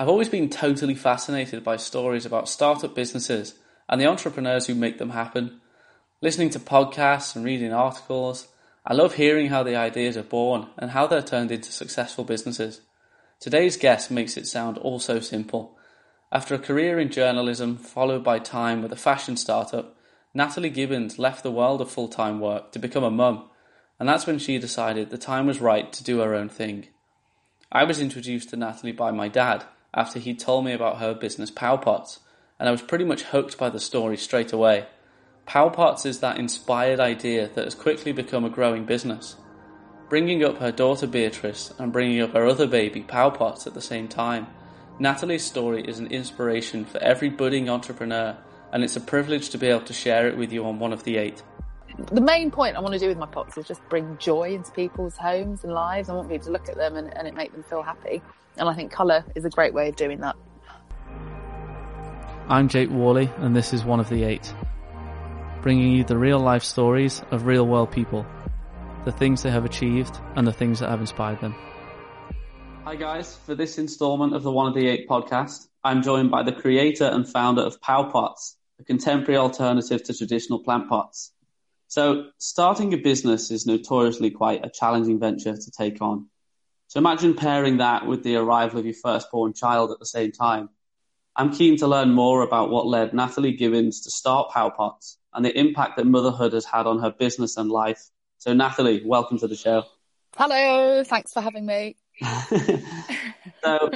I've always been totally fascinated by stories about startup businesses and the entrepreneurs who make them happen. Listening to podcasts and reading articles, I love hearing how the ideas are born and how they're turned into successful businesses. Today's guest makes it sound all so simple. After a career in journalism followed by time with a fashion startup, Natalie Gibbons left the world of full time work to become a mum, and that's when she decided the time was right to do her own thing. I was introduced to Natalie by my dad after he told me about her business Powpots, and I was pretty much hooked by the story straight away. Powpots is that inspired idea that has quickly become a growing business. Bringing up her daughter Beatrice and bringing up her other baby Powpots at the same time, Natalie's story is an inspiration for every budding entrepreneur, and it's a privilege to be able to share it with you on one of the eight. The main point I want to do with my pots is just bring joy into people's homes and lives. I want people to look at them and, and it make them feel happy. And I think colour is a great way of doing that. I'm Jake Worley, and this is One of the Eight, bringing you the real life stories of real world people, the things they have achieved, and the things that have inspired them. Hi, guys. For this installment of the One of the Eight podcast, I'm joined by the creator and founder of Powpots, a contemporary alternative to traditional plant pots. So, starting a business is notoriously quite a challenging venture to take on. So, imagine pairing that with the arrival of your firstborn child at the same time I'm keen to learn more about what led Natalie Gibbons to start Powpots and the impact that motherhood has had on her business and life. So, Natalie, welcome to the show. Hello, thanks for having me. so,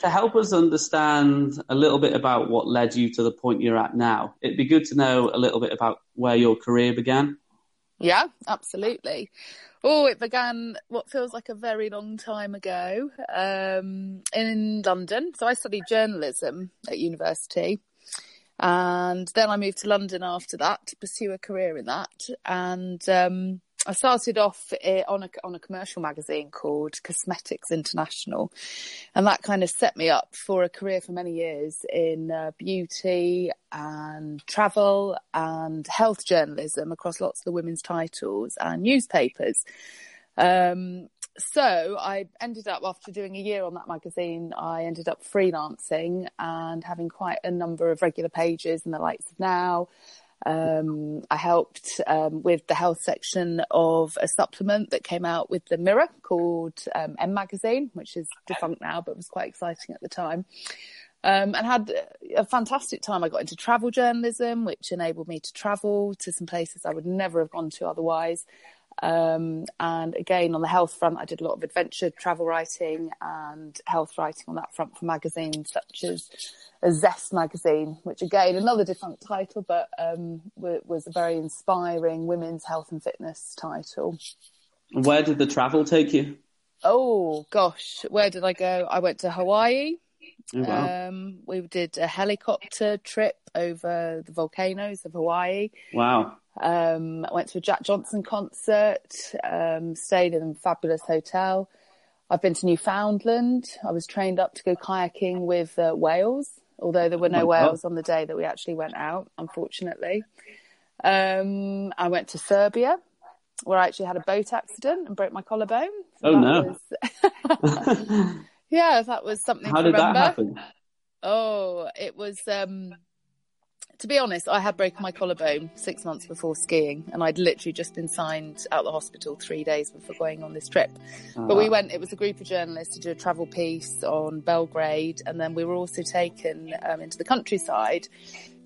to help us understand a little bit about what led you to the point you're at now, it'd be good to know a little bit about where your career began. Yeah, absolutely. Oh, it began what feels like a very long time ago um, in London. So I studied journalism at university. And then I moved to London after that to pursue a career in that. And um, I started off eh, on a on a commercial magazine called Cosmetics International, and that kind of set me up for a career for many years in uh, beauty and travel and health journalism across lots of the women's titles and newspapers. Um, so I ended up after doing a year on that magazine, I ended up freelancing and having quite a number of regular pages in the likes of now um, I helped um, with the health section of a supplement that came out with the Mirror called um, M Magazine, which is defunct now, but was quite exciting at the time. Um, and had a fantastic time. I got into travel journalism, which enabled me to travel to some places I would never have gone to otherwise. Um, and again, on the health front, I did a lot of adventure travel writing and health writing on that front for magazines such as a Zest magazine, which again, another different title, but um, was a very inspiring women's health and fitness title. Where did the travel take you? Oh gosh, where did I go? I went to Hawaii. Oh, wow. um, we did a helicopter trip over the volcanoes of Hawaii. Wow. Um, I went to a Jack Johnson concert, um, stayed in a fabulous hotel. I've been to Newfoundland. I was trained up to go kayaking with uh, whales, although there were no oh whales on the day that we actually went out, unfortunately. Um, I went to Serbia, where I actually had a boat accident and broke my collarbone. So oh no! Was... yeah, that was something. How did remember. that happen? Oh, it was. Um, to be honest, I had broken my collarbone six months before skiing, and I'd literally just been signed out the hospital three days before going on this trip. But we ah. went, it was a group of journalists to do a travel piece on Belgrade, and then we were also taken um, into the countryside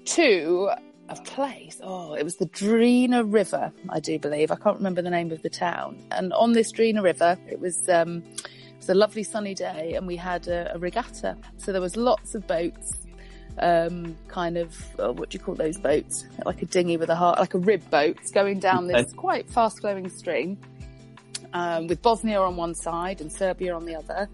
to a place. Oh, it was the Drina River, I do believe. I can't remember the name of the town. And on this Drina River, it was. Um, it was a lovely sunny day and we had a, a regatta. So there was lots of boats um, kind of uh, what do you call those boats? Like a dinghy with a heart, like a rib boat going down this quite fast flowing stream um, with Bosnia on one side and Serbia on the other.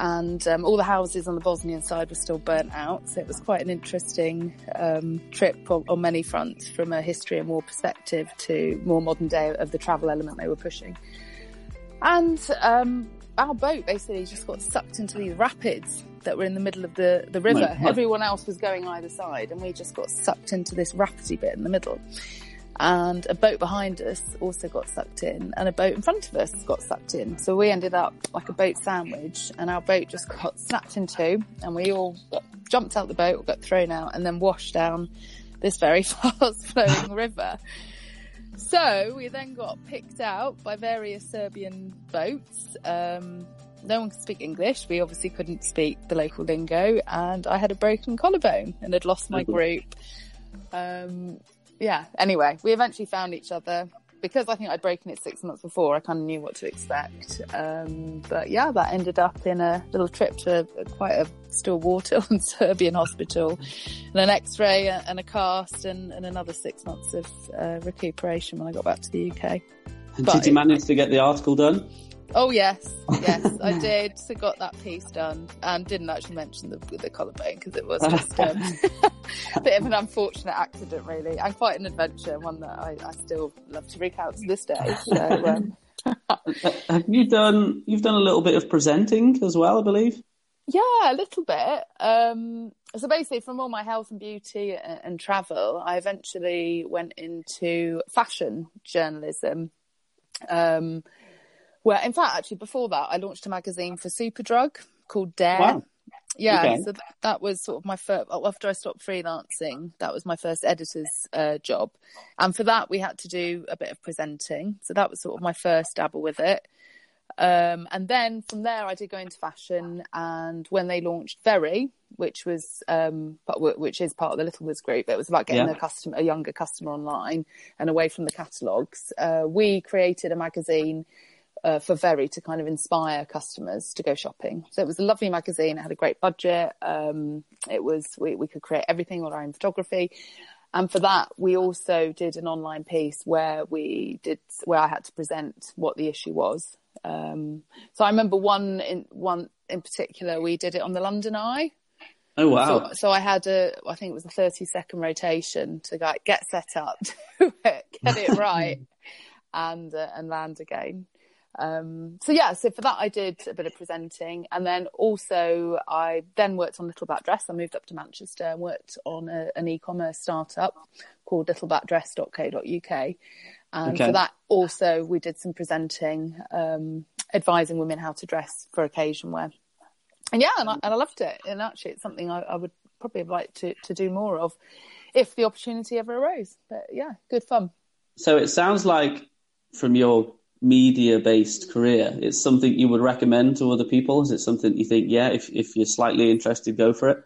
And um, all the houses on the Bosnian side were still burnt out, so it was quite an interesting um, trip on, on, many fronts, from a history and war perspective to more modern day of the travel element they were pushing. And um, our boat basically just got sucked into these rapids that were in the middle of the, the river. Everyone else was going either side and we just got sucked into this rapidy bit in the middle. and a boat behind us also got sucked in and a boat in front of us got sucked in. So we ended up like a boat sandwich and our boat just got snapped in two and we all got, jumped out the boat, got thrown out and then washed down this very fast flowing river. So we then got picked out by various Serbian boats. Um, no one could speak English. We obviously couldn't speak the local lingo and I had a broken collarbone and had lost my group. Um, yeah, anyway, we eventually found each other because I think I'd broken it six months before. I kind of knew what to expect. Um, but yeah, that ended up in a little trip to a, quite a still war-torn Serbian hospital and an x-ray and a cast and, and another six months of uh, recuperation when I got back to the UK. But Did you manage to get the article done? Oh yes, yes, I did. So got that piece done, and didn't actually mention the the collarbone because it was just um, a bit of an unfortunate accident, really, and quite an adventure, one that I, I still love to recount to this day. So, um... Have you done? You've done a little bit of presenting as well, I believe. Yeah, a little bit. Um, so basically, from all my health and beauty and, and travel, I eventually went into fashion journalism. Um, well, in fact, actually, before that, I launched a magazine for Superdrug called Dare. Wow. Yeah, okay. so that, that, was sort of my first. After I stopped freelancing, that was my first editor's uh, job, and for that we had to do a bit of presenting. So that was sort of my first dabble with it. Um, and then from there, I did go into fashion. And when they launched Very, which was um, which is part of the Littlewoods group, it was about getting yeah. a customer, a younger customer online and away from the catalogs. Uh, we created a magazine uh, for Very to kind of inspire customers to go shopping. So it was a lovely magazine. It had a great budget. Um, it was we, we could create everything on our own photography. And for that, we also did an online piece where we did where I had to present what the issue was. Um, so I remember one in one in particular, we did it on the London Eye. Oh wow! So, so I had a, I think it was a thirty second rotation to like get set up, get it right, and uh, and land again. Um, so yeah, so for that I did a bit of presenting, and then also I then worked on Little Black Dress. I moved up to Manchester and worked on a, an e-commerce startup called littleblackdress.co.uk. And okay. for that also we did some presenting, um, advising women how to dress for occasion wear. And yeah, and I, and I loved it. And actually, it's something I, I would probably like to to do more of if the opportunity ever arose. But yeah, good fun. So it sounds like from your media based career, it's something you would recommend to other people? Is it something you think, yeah, if, if you're slightly interested, go for it?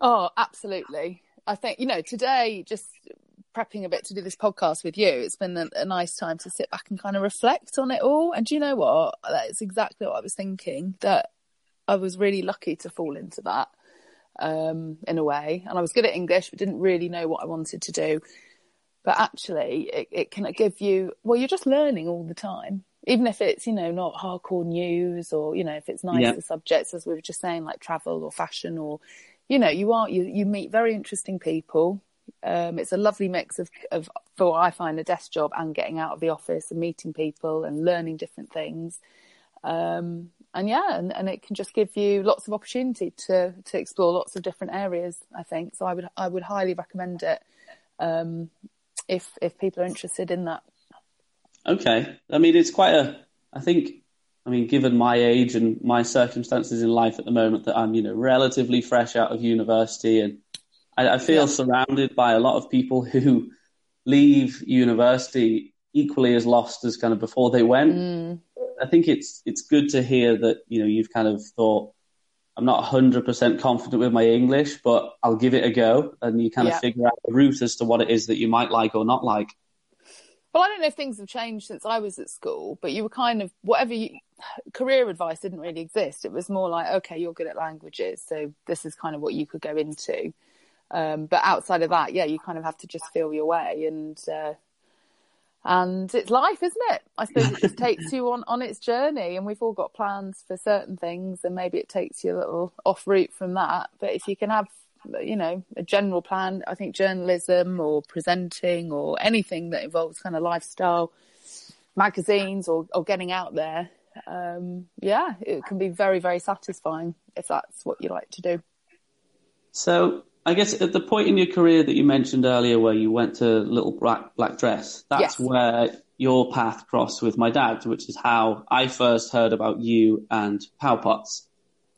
Oh, absolutely. I think, you know, today, just prepping a bit to do this podcast with you, it's been a, a nice time to sit back and kind of reflect on it all. And you know what? That's exactly what I was thinking, that I was really lucky to fall into that um, in a way. And I was good at English, but didn't really know what I wanted to do but actually it, it can give you well you're just learning all the time. Even if it's you know not hardcore news or you know if it's nicer yeah. subjects as we were just saying like travel or fashion or you know you are you you meet very interesting people. Um, it's a lovely mix of of for what I find a desk job and getting out of the office and meeting people and learning different things. Um, and yeah and, and it can just give you lots of opportunity to to explore lots of different areas I think. So I would I would highly recommend it. Um, if if people are interested in that. Okay, I mean it's quite a. I think, I mean, given my age and my circumstances in life at the moment, that I'm you know relatively fresh out of university, and I, I feel yeah. surrounded by a lot of people who leave university equally as lost as kind of before they went. Mm. I think it's it's good to hear that you know you've kind of thought I'm not 100% confident with my English, but I'll give it a go. And you kind yeah. of figure out the route as to what it is that you might like or not like. Well, I don't know if things have changed since I was at school, but you were kind of, whatever you, career advice didn't really exist. It was more like, okay, you're good at languages, so this is kind of what you could go into. Um, but outside of that, yeah, you kind of have to just feel your way and, uh, and it's life, isn't it? I suppose it just takes you on, on its journey and we've all got plans for certain things and maybe it takes you a little off route from that. But if you can have, you know, a general plan, I think journalism or presenting or anything that involves kind of lifestyle magazines or, or getting out there, um, yeah, it can be very, very satisfying if that's what you like to do. So I guess at the point in your career that you mentioned earlier, where you went to Little Black Black Dress, that's Yes. where your path crossed with my dad, which is how I first heard about you and Powpots.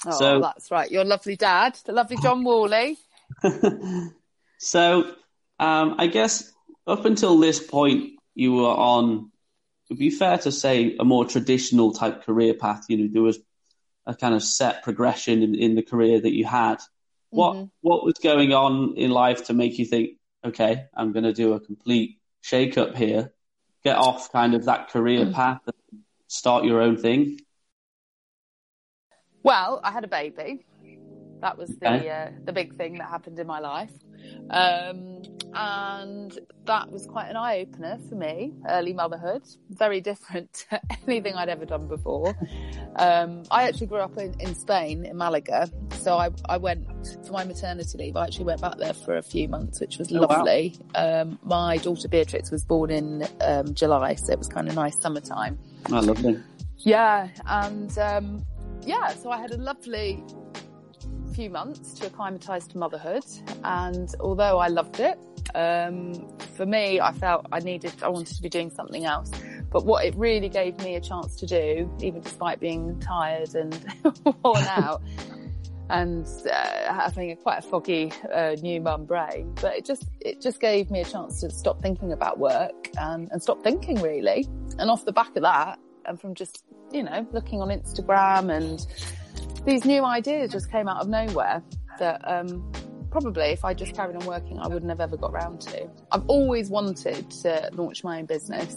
Oh, So- that's right. Your lovely dad, the lovely John Worley. So, um, I guess up until this point, you were on. It'd be fair to say a more traditional type career path. You know, there was a kind of set progression in, in the career that you had. What Mm-hmm. what was going on in life to make you think, okay, I'm going to do a complete shake up here, get off kind of that career Mm. path, and start your own thing? Well, I had a baby. That was the Okay. uh, the big thing that happened in my life, um, and that was quite an eye opener for me. Early motherhood, very different to anything I'd ever done before. Um, I actually grew up in, in Spain, in Malaga, so I, I went for my maternity leave. I actually went back there for a few months, which was Oh, wow. lovely. Um, my daughter Beatrix was born in um, July, so it was kind of nice summertime. Oh, lovely. Yeah, and um, yeah, so I had a lovely few months to acclimatise to motherhood, and although I loved it, um, for me, I felt I needed, I wanted to be doing something else. But what it really gave me a chance to do, even despite being tired and worn out, and uh, having a quite a foggy uh, new mum brain, but it just it just gave me a chance to stop thinking about work and, and stop thinking really. And off the back of that, and from just you know looking on Instagram and these new ideas just came out of nowhere that um, probably if I just carried on working, I wouldn't have ever got round to. I've always wanted to launch my own business.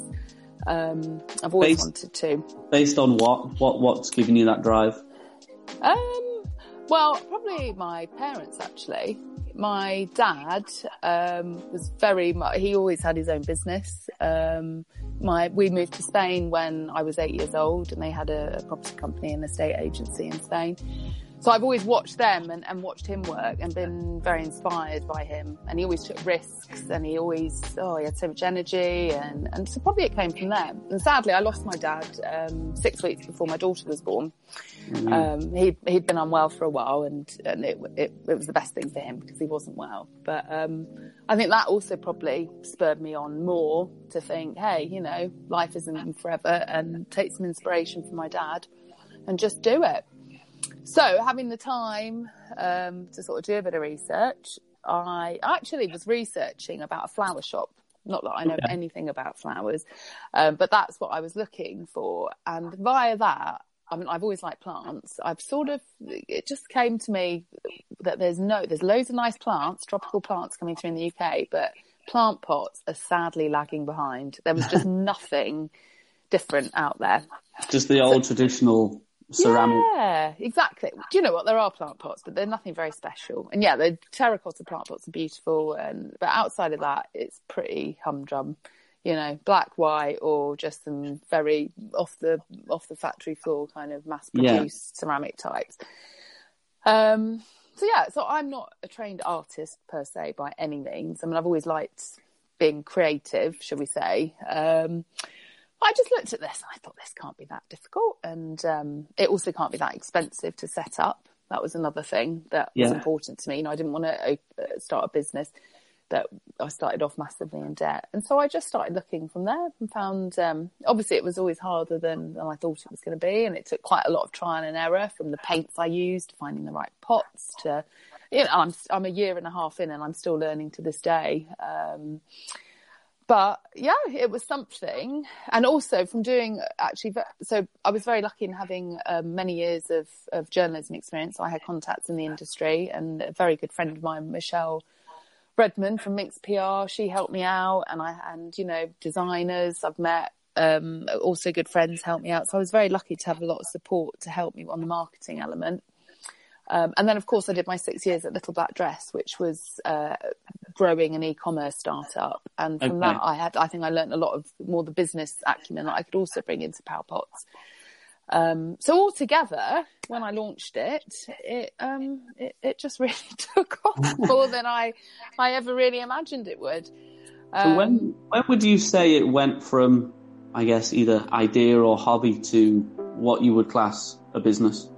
Um, I've always Based- wanted to. Based on what? What what's giving you that drive? Um, well, probably my parents actually. My dad um, was very much. He always had his own business. Um, my we moved to Spain when I was eight years old, and they had a, property company and a estate agency in Spain. So I've always watched them and, and watched him work and been very inspired by him. And he always took risks and he always, oh, he had so much energy and, and so probably it came from there. And sadly, I lost my dad, um, six weeks before my daughter was born. Um, he, he'd been unwell for a while and, and it, it, it was the best thing for him because he wasn't well. But, um, I think that also probably spurred me on more to think, hey, you know, life isn't forever and take some inspiration from my dad and just do it. So having the time um, to sort of do a bit of research, I actually was researching about a flower shop. Not that I know Okay. anything about flowers, um, but that's what I was looking for. And via that, I mean, I've always liked plants. I've sort of, it just came to me that there's no, there's loads of nice plants, tropical plants coming through in the UK, but plant pots are sadly lagging behind. There was just nothing different out there. Just the old traditional ceramic. Yeah, exactly. Do you know what? There are plant pots, but they're nothing very special. And yeah, the terracotta plant pots are beautiful, and but outside of that, it's pretty humdrum. You know, black, white, or just some very off the off the factory floor kind of mass produced ceramic types. Um. So yeah, so I'm not a trained artist per se by any means. I mean, I've always liked being creative, shall we say. Um, I just looked at this and I thought this can't be that difficult, and um, it also can't be that expensive to set up. That was another thing that was important to me. You know, I didn't want to uh, start a business that I started off massively in debt, and so I just started looking from there and found. Um, obviously, it was always harder than, than I thought it was going to be, and it took quite a lot of trial and error from the paints I used, to finding the right pots, to you know, I'm I'm a year and a half in, and I'm still learning to this day. Um, but yeah, it was something. And also from doing actually, so I was very lucky in having um, many years of, of journalism experience. I had contacts in the industry and a very good friend of mine, Michelle Redmond from Minx PR, she helped me out and I, and you know, designers I've met, um, also good friends helped me out. So I was very lucky to have a lot of support to help me on the marketing element. Um, and then, of course, I did my six years at Little Black Dress, which was uh, growing an e-commerce startup. And from Okay. that, I had, I think, I learned a lot of more the business acumen that I could also bring into Power Pots. Um, so altogether, when I launched it, it, um, it it just really took off more than I I ever really imagined it would. Um, So when when would you say it went from, I guess, either idea or hobby to what you would class a business?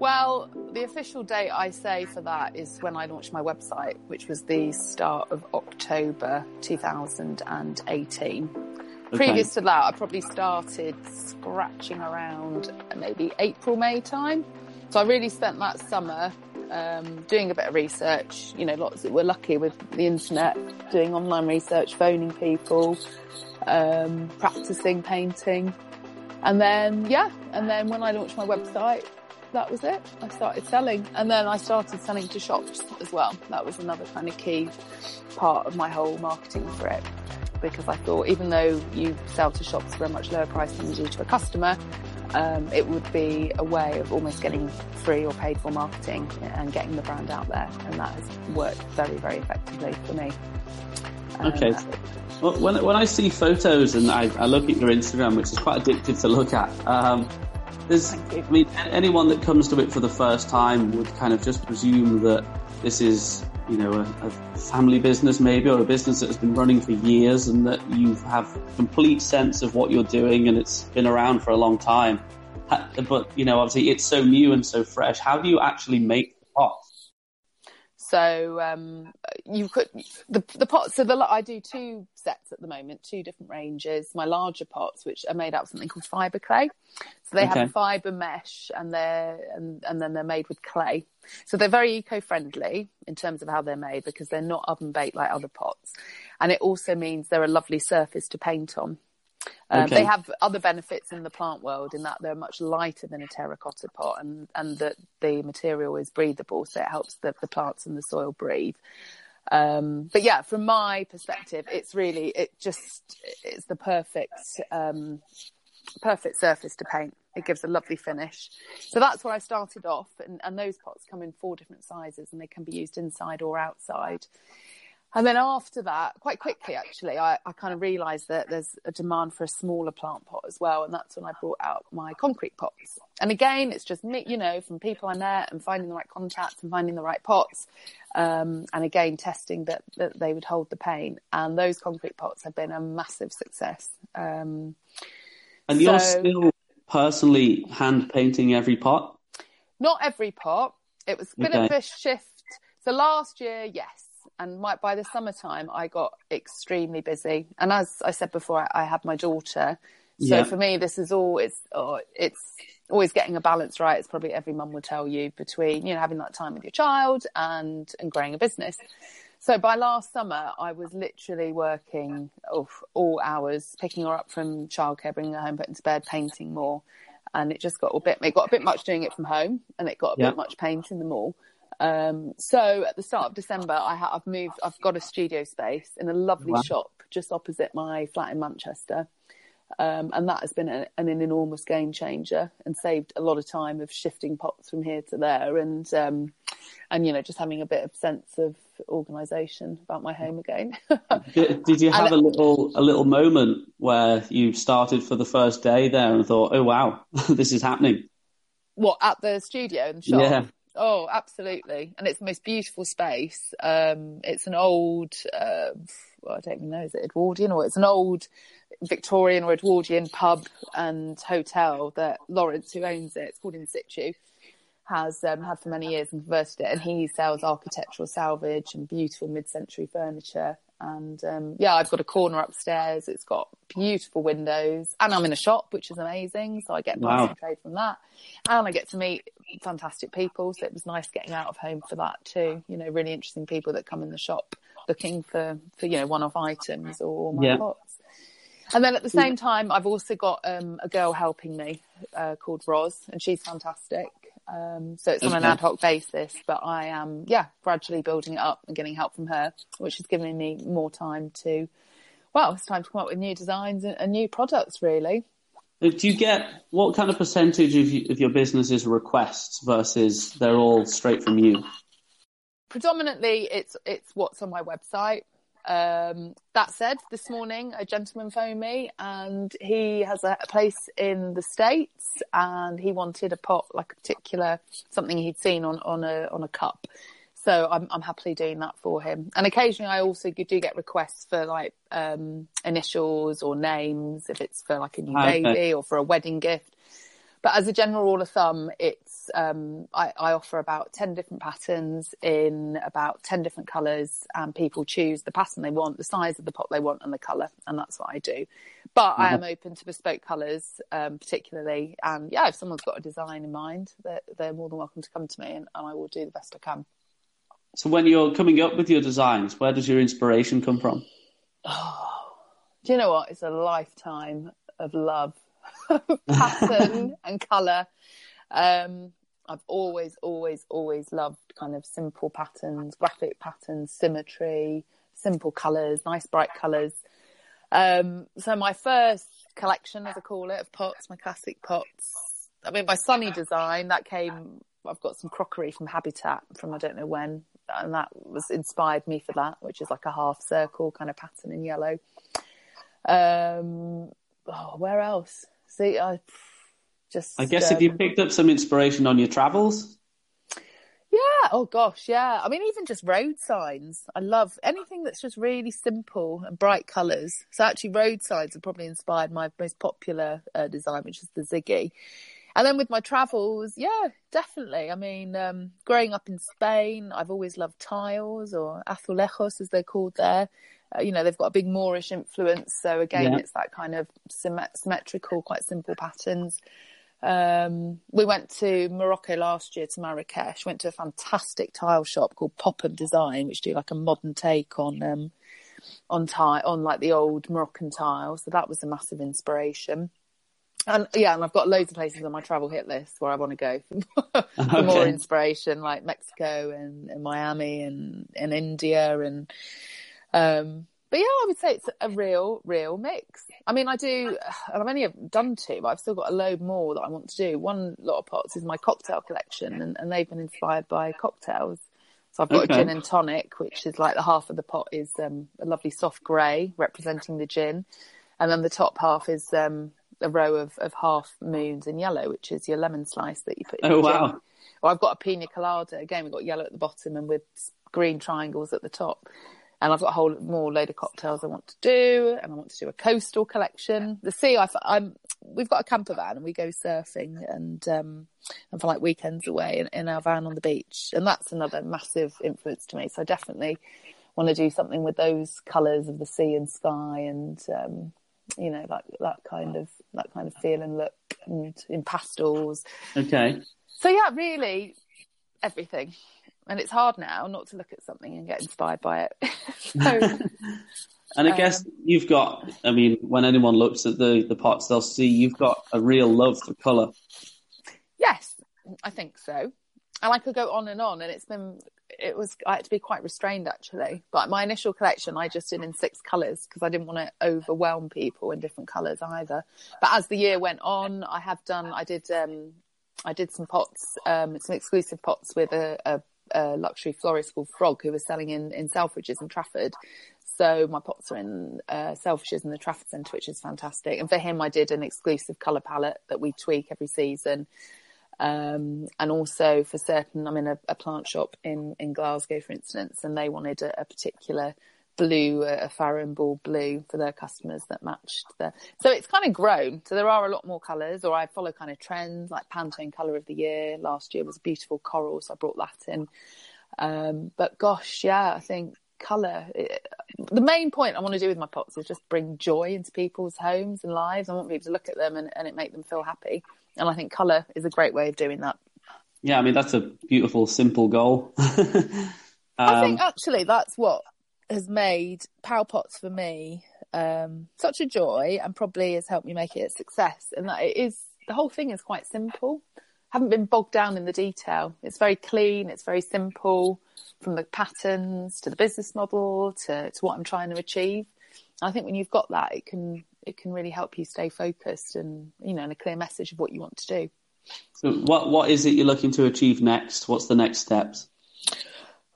Well, the official date I say for that is when I launched my website, which was the start of October 2018. Okay. Previous to that, I probably started scratching around maybe April, May time. So I really spent that summer um, doing a bit of research. You know, lots. We're lucky with the internet, doing online research, phoning people, um, practicing painting, and then yeah, and then when I launched my website, that was it. I started selling, and then I started selling to shops as well. That was another kind of key part of my whole marketing for it because I thought even though you sell to shops for a much lower price than you do to a customer, um, it would be a way of almost getting free or paid for marketing and getting the brand out there. And that has worked very, very effectively for me. Um, okay. Well, when, when I see photos and I, I, look at your Instagram, which is quite addictive to look at, um, there's, I mean, anyone that comes to it for the first time would kind of just presume that this is you know, a, a, family business maybe, or a business that has been running for years and that you have complete sense of what you're doing and it's been around for a long time. But, you know, obviously it's so new and so fresh. How do you actually make the pot? So um, you could the the pots. So the I do two sets at the moment, two different ranges. My larger pots, which are made out of something called fibre clay. So they okay. have a fibre mesh, and they're and, and then they're made with clay. So they're very eco-friendly in terms of how they're made because they're not oven baked like other pots, and it also means they're a lovely surface to paint on. Um, okay. They have other benefits in the plant world in that they're much lighter than a terracotta pot and, and that the material is breathable, so it helps the, the plants and the soil breathe. Um, but yeah, from my perspective, it's really, it just, it's the perfect, um, perfect surface to paint. It gives a lovely finish. So that's where I started off and, and those pots come in four different sizes and they can be used inside or outside. And then after that, quite quickly actually, I, I kind of realised that there's a demand for a smaller plant pot as well, and that's when I brought out my concrete pots. And again, it's just me, you know, from people I met and finding the right contacts and finding the right pots, um, and again testing that that they would hold the paint. And those concrete pots have been a massive success. Um, and so, you're still personally hand painting every pot? Not every pot. It was a bit okay. of a shift. So last year, yes and my, by the summertime I got extremely busy. And as I said before, I, I had my daughter. So yeah. for me, this is all it's oh, it's always getting a balance right. It's probably every mum will tell you between you know having that time with your child and and growing a business. So by last summer, I was literally working oh, all hours, picking her up from childcare, bringing her home, putting to bed, painting more, and it just got a bit. It got a bit much doing it from home, and it got a yeah. bit much painting the mall. Um, so at the start of December, I have moved. I've got a studio space in a lovely wow. shop just opposite my flat in Manchester. Um, and that has been a, an, an, enormous game changer and saved a lot of time of shifting pots from here to there and um, and you know just having a bit of sense of organisation about my home again. did, did, you have and, a little a little moment where you started for the first day there and thought, oh wow, this is happening? What at the studio and shop? Yeah. Oh, absolutely. And it's the most beautiful space. Um, it's an old, uh, well, I don't even know, is it Edwardian or it's an old Victorian or Edwardian pub and hotel that Lawrence, who owns it, it's called In Situ, has um, had for many years and converted it. And he sells architectural salvage and beautiful mid-century furniture. And um, yeah, I've got a corner upstairs. It's got beautiful windows, and I'm in a shop, which is amazing. So I get wow. and trade from that, and I get to meet fantastic people. So it was nice getting out of home for that too. You know, really interesting people that come in the shop looking for for you know one-off items or my yeah. pots. And then at the same time, I've also got um, a girl helping me uh, called Roz, and she's fantastic. Um, so it's on an ad hoc basis, but I am, yeah, gradually building it up and getting help from her, which is giving me more time to, well, it's time to come up with new designs and, and new products, really. Do you get what kind of percentage of, you, of your business is requests versus they're all straight from you? Predominantly, it's it's what's on my website. Um, that said, this morning a gentleman phoned me and he has a, a, place in the States and he wanted a pot, like a particular, something he'd seen on, on a, on a cup. So I'm, I'm happily doing that for him. And occasionally I also do get requests for like, um, initials or names if it's for like a new okay. baby or for a wedding gift. But as a general rule of thumb, it's um, I, I, offer about 10 different patterns in about 10 different colours, and people choose the pattern they want, the size of the pot they want, and the colour, and that's what I do. But mm-hmm. I am open to bespoke colours, um, particularly. And yeah, if someone's got a design in mind, they're, they're more than welcome to come to me, and, and I will do the best I can. So, when you're coming up with your designs, where does your inspiration come from? Oh, do you know what? It's a lifetime of love, pattern, and colour. Um, I've always, always, always loved kind of simple patterns, graphic patterns, symmetry, simple colours, nice bright colours. Um, so my first collection, as I call it, of pots, my classic pots. I mean, my sunny design that came. I've got some crockery from Habitat from I don't know when, and that was inspired me for that, which is like a half circle kind of pattern in yellow. Um, oh, where else? See, I just. I guess um, if you picked up some inspiration on your travels. Yeah. Oh gosh. Yeah. I mean, even just road signs. I love anything that's just really simple and bright colours. So actually, road signs have probably inspired my most popular uh, design, which is the Ziggy. And then with my travels, yeah, definitely. I mean, um, growing up in Spain, I've always loved tiles or azulejos, as they're called there. Uh, you know, they've got a big Moorish influence. So again, yeah. it's that kind of symmetrical, quite simple patterns. Um, we went to Morocco last year to Marrakesh. Went to a fantastic tile shop called Popham Design, which do like a modern take on um, on tile on like the old Moroccan tile. So that was a massive inspiration. And yeah, and I've got loads of places on my travel hit list where I want to go for, okay. more inspiration, like Mexico and, and Miami and, and India and um, but yeah, I would say it's a real, real mix. I mean, I do, and I've only done two, but I've still got a load more that I want to do. One lot of pots is my cocktail collection, and, and they've been inspired by cocktails. So I've got okay. a gin and tonic, which is like the half of the pot is um, a lovely soft grey representing the gin, and then the top half is um, a row of, of half moons in yellow, which is your lemon slice that you put. in Oh wow! Gin. Well, I've got a pina colada again. We've got yellow at the bottom and with green triangles at the top and I've got a whole more load of cocktails I want to do, and I want to do a coastal collection. The sea, I, am we've got a camper van and we go surfing and um, and for like weekends away in, in, our van on the beach, and that's another massive influence to me. So I definitely want to do something with those colours of the sea and sky, and um, you know that that kind of that kind of feel and look, and in pastels. Okay. So yeah, really everything and it's hard now not to look at something and get inspired by it. so, and I guess um, you've got, I mean, when anyone looks at the, the pots, they'll see you've got a real love for colour. Yes, I think so. And I could go on and on, and it's been, it was, I had to be quite restrained actually. But my initial collection, I just did in six colours because I didn't want to overwhelm people in different colours either. But as the year went on, I have done, I did, um, I did some pots, um, some exclusive pots with a, a a luxury florist called Frog who was selling in, in Selfridges and Trafford. So my pots are in uh, Selfridges and the Trafford Centre, which is fantastic. And for him, I did an exclusive colour palette that we tweak every season. Um, and also for certain, I'm in a, a, plant shop in, in Glasgow, for instance, and they wanted a, a particular blue, a Farrow Ball blue for their customers that matched the. So it's kind of grown. So there are a lot more colours, or I follow kind of trends like Pantone Colour of the Year. Last year was a beautiful coral, so I brought that in. Um, but gosh, yeah, I think colour. It, the main point I want to do with my pots is just bring joy into people's homes and lives. I want people to look at them and, and it make them feel happy. And I think colour is a great way of doing that. Yeah, I mean that's a beautiful, simple goal. um, I think actually that's what has made Power Pots for me um, such a joy and probably has helped me make it a success. And that it is the whole thing is quite simple. I haven't been bogged down in the detail. It's very clean. It's very simple from the patterns to the business model to, to what I'm trying to achieve. I think when you've got that, it can it can really help you stay focused and you know and a clear message of what you want to do. So what what is it you're looking to achieve next? What's the next steps?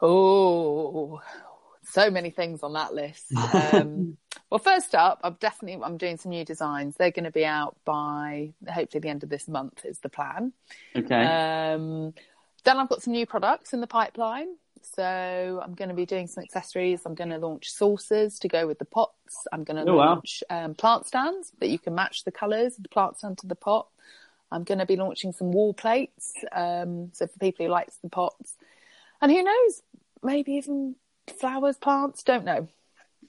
Oh, so many things on that list. Um, well, first up, I'm definitely I'm doing some new designs. They're going to be out by hopefully the end of this month is the plan. Okay. Um, then I've got some new products in the pipeline. So I'm going to be doing some accessories. I'm going to launch saucers to go with the pots. I'm going to oh, launch wow. um, plant stands that you can match the colours of the plant stand to the pot. I'm going to be launching some wall plates. Um, so for people who likes the pots, and who knows, maybe even flowers, plants. Don't know.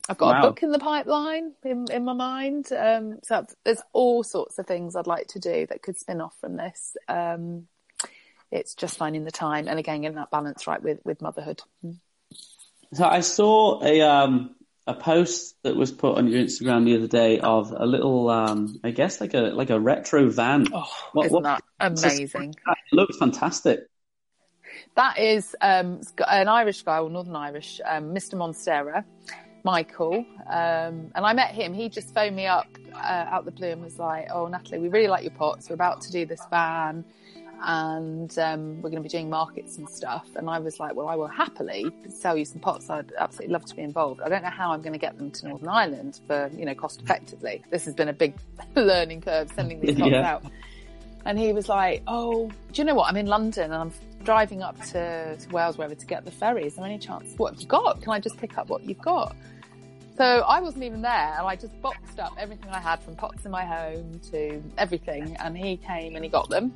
I've got wow. a book in the pipeline in, in my mind. Um, so there's all sorts of things I'd like to do that could spin off from this. Um, it's just finding the time and again getting that balance right with, with motherhood. So I saw a um, a post that was put on your Instagram the other day of a little, um, I guess like a like a retro van. Oh, what, isn't what, that amazing? It looks fantastic. That is um, an Irish guy, or Northern Irish, um, Mr. Monstera, Michael. Um, and I met him. He just phoned me up uh, out the blue and was like, "Oh, Natalie, we really like your pots. We're about to do this van." and um, we're going to be doing markets and stuff. And I was like, well, I will happily sell you some pots. I'd absolutely love to be involved. I don't know how I'm going to get them to Northern Ireland for, you know, cost effectively. This has been a big learning curve sending these pots yeah. out. And he was like, oh, do you know what? I'm in London and I'm driving up to, to Wales, wherever, to get the ferry. Is there any chance? What have you got? Can I just pick up what you've got? So I wasn't even there, and I just boxed up everything I had from pots in my home to everything, and he came and he got them.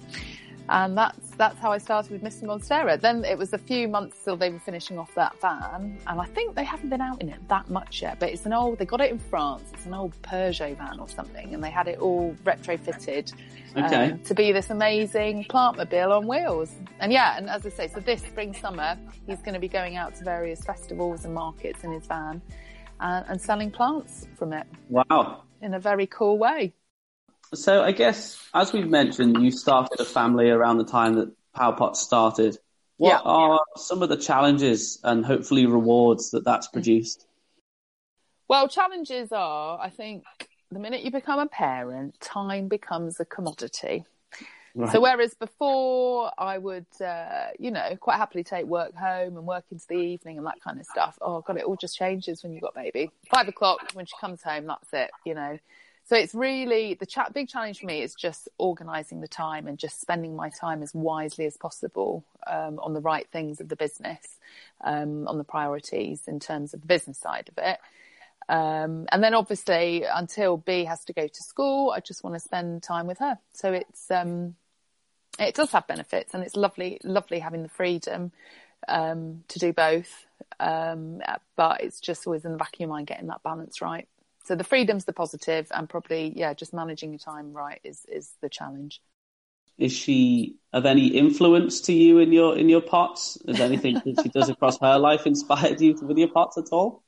And that's that's how I started with Mr. Monstera. Then it was a few months till they were finishing off that van, and I think they haven't been out in it that much yet. But it's an old. They got it in France. It's an old Peugeot van or something, and they had it all retrofitted okay. um, to be this amazing plant mobile on wheels. And yeah, and as I say, so this spring summer he's going to be going out to various festivals and markets in his van, and, and selling plants from it. Wow! In a very cool way. So I guess, as we've mentioned, you started a family around the time that PowerPot started. What yeah. are some of the challenges and hopefully rewards that that's produced? Well, challenges are, I think, the minute you become a parent, time becomes a commodity. Right. So whereas before I would, uh, you know, quite happily take work home and work into the evening and that kind of stuff. Oh God, it all just changes when you've got baby. Five o'clock when she comes home, that's it. You know, so it's really the cha- big challenge for me is just organising the time and just spending my time as wisely as possible um, on the right things of the business, um, on the priorities in terms of the business side of it. Um, and then obviously until B has to go to school, I just want to spend time with her. So it's, um, it does have benefits and it's lovely, lovely having the freedom, um, to do both. Um, but it's just always in the back of your mind getting that balance right. So the freedom's the positive, and probably yeah, just managing your time right is is the challenge. Is she of any influence to you in your in your pots? Is anything that she does across her life inspired you with your pots at all?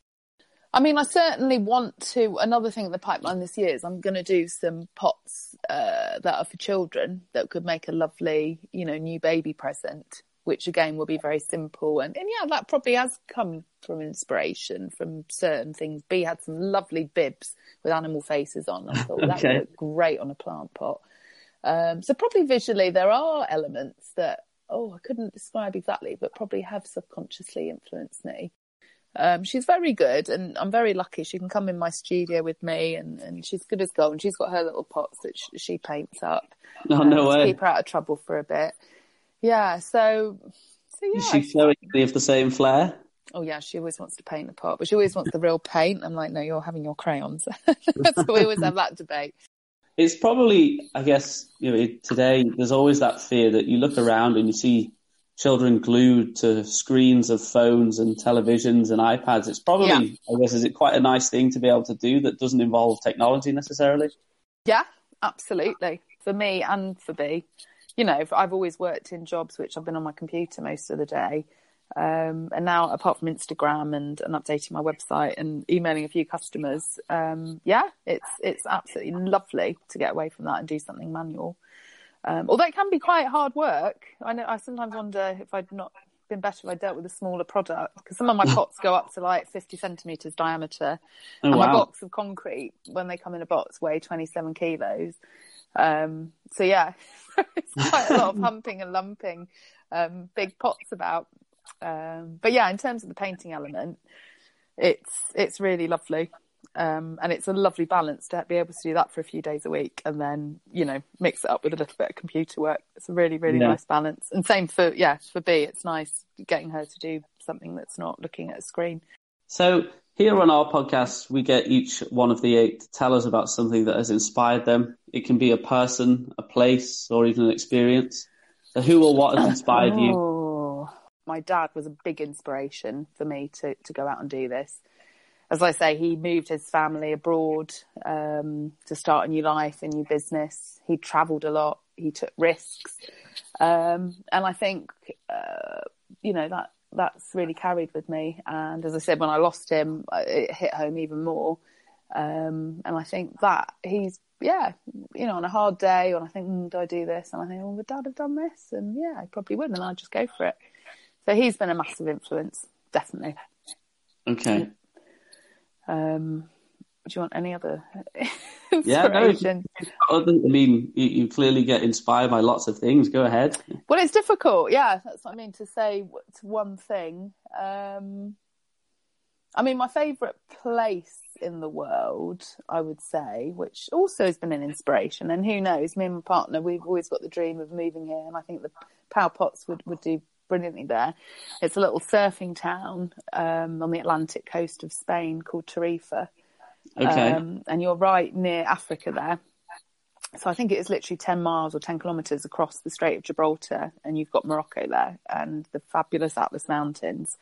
I mean, I certainly want to. Another thing in the pipeline this year is I'm going to do some pots uh, that are for children that could make a lovely, you know, new baby present which again will be very simple. And, and yeah, that probably has come from inspiration from certain things. B had some lovely bibs with animal faces on. I thought okay. that would look great on a plant pot. Um, so probably visually there are elements that, oh, I couldn't describe exactly, but probably have subconsciously influenced me. Um, she's very good and I'm very lucky. She can come in my studio with me and, and she's good as gold. And she's got her little pots that she, she paints up. Oh, no way. keep her out of trouble for a bit. Yeah, so, so yeah. Is she showing any of the same flair? Oh yeah, she always wants to paint the pot, but she always wants the real paint. I'm like, no, you're having your crayons. so we always have that debate. It's probably, I guess, you know, today there's always that fear that you look around and you see children glued to screens of phones and televisions and iPads. It's probably, yeah. I guess, is it quite a nice thing to be able to do that doesn't involve technology necessarily? Yeah, absolutely. For me and for B you know, I've always worked in jobs which I've been on my computer most of the day. Um, and now, apart from Instagram and, and updating my website and emailing a few customers, um, yeah, it's it's absolutely lovely to get away from that and do something manual. Um, although it can be quite hard work. I know I sometimes wonder if I'd not been better if I dealt with a smaller product because some of my pots go up to like 50 centimeters diameter, oh, and wow. my box of concrete when they come in a box weigh 27 kilos. Um, so yeah, it's quite a lot of humping and lumping, um, big pots about. Um, but yeah, in terms of the painting element, it's it's really lovely. Um, and it's a lovely balance to be able to do that for a few days a week and then you know mix it up with a little bit of computer work it's a really really yeah. nice balance and same for yeah for b it's nice getting her to do something that's not looking at a screen so Here on our podcast, we get each one of the eight to tell us about something that has inspired them. It can be a person, a place, or even an experience. So, who or what has inspired you? Oh, my dad was a big inspiration for me to, to go out and do this. As I say, he moved his family abroad um, to start a new life, a new business. He travelled a lot. He took risks, um, and I think uh, you know that that's really carried with me. And as I said, when I lost him, it hit home even more. Um, and I think that he's, yeah, you know, on a hard day, and I think, mm, do I do this? And I think, well, would dad have done this? And yeah, I probably wouldn't, And I'd just go for it. So he's been a massive influence, definitely. Okay. Um, do you want any other yeah, no, inspiration? other, I mean, you, you clearly get inspired by lots of things. Go ahead. Well, it's difficult. Yeah, that's what I mean to say. To one thing. Um, I mean, my favourite place in the world, I would say, which also has been an inspiration. And who knows, me and my partner, we've always got the dream of moving here, and I think the Pow Pots would would do brilliantly there. It's a little surfing town um, on the Atlantic coast of Spain called Tarifa. Okay. Um, and you're right near Africa there. So I think it is literally 10 miles or 10 kilometres across the Strait of Gibraltar, and you've got Morocco there and the fabulous Atlas Mountains.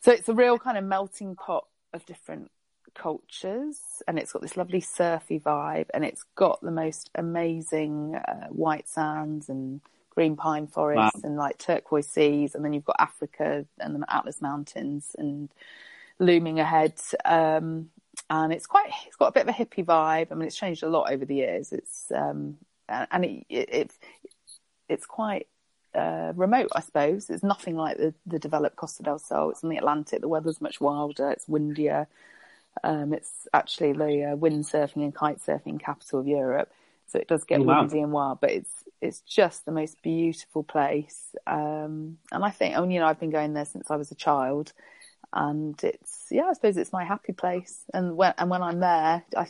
So it's a real kind of melting pot of different cultures, and it's got this lovely surfy vibe, and it's got the most amazing uh, white sands and green pine forests wow. and like turquoise seas, and then you've got Africa and the Atlas Mountains and looming ahead. Um, and it's quite it's got a bit of a hippie vibe. I mean, it's changed a lot over the years. It's um, and it, it, it's it's quite uh, remote, I suppose. It's nothing like the the developed Costa del Sol. It's in the Atlantic. The weather's much wilder. It's windier. Um, it's actually the uh, windsurfing and kite surfing capital of Europe. So it does get oh, wow. windy and wild, but it's it's just the most beautiful place. Um, and I think, I mean, you know, I've been going there since I was a child and it's yeah i suppose it's my happy place. And when and when i'm there I,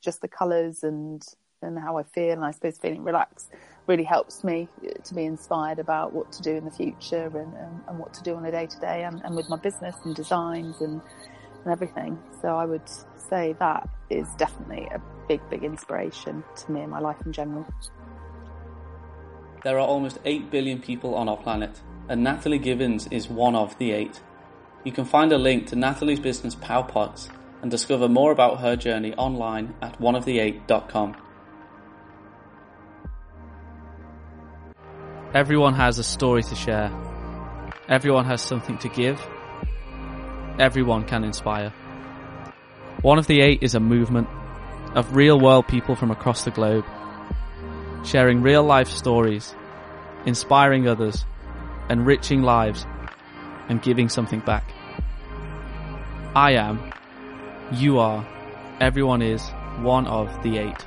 just the colors and and how i feel and i suppose feeling relaxed really helps me to be inspired about what to do in the future and and, and what to do on a day to day and with my business and designs and and everything. So i would say that is definitely a big big inspiration to me and my life in general. There are almost 8 billion people on our planet and natalie givens is one of the 8 you can find a link to Natalie's business Powpots and discover more about her journey online at oneoftheeight.com. Everyone has a story to share. Everyone has something to give. Everyone can inspire. One of the Eight is a movement of real world people from across the globe, sharing real life stories, inspiring others, enriching lives and giving something back. I am, you are, everyone is one of the eight.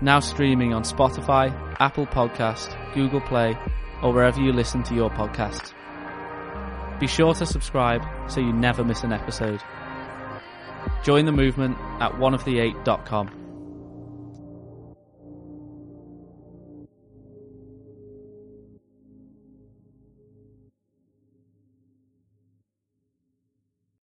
Now streaming on Spotify, Apple Podcast, Google Play, or wherever you listen to your podcasts. Be sure to subscribe so you never miss an episode. Join the movement at oneoftheeight.com.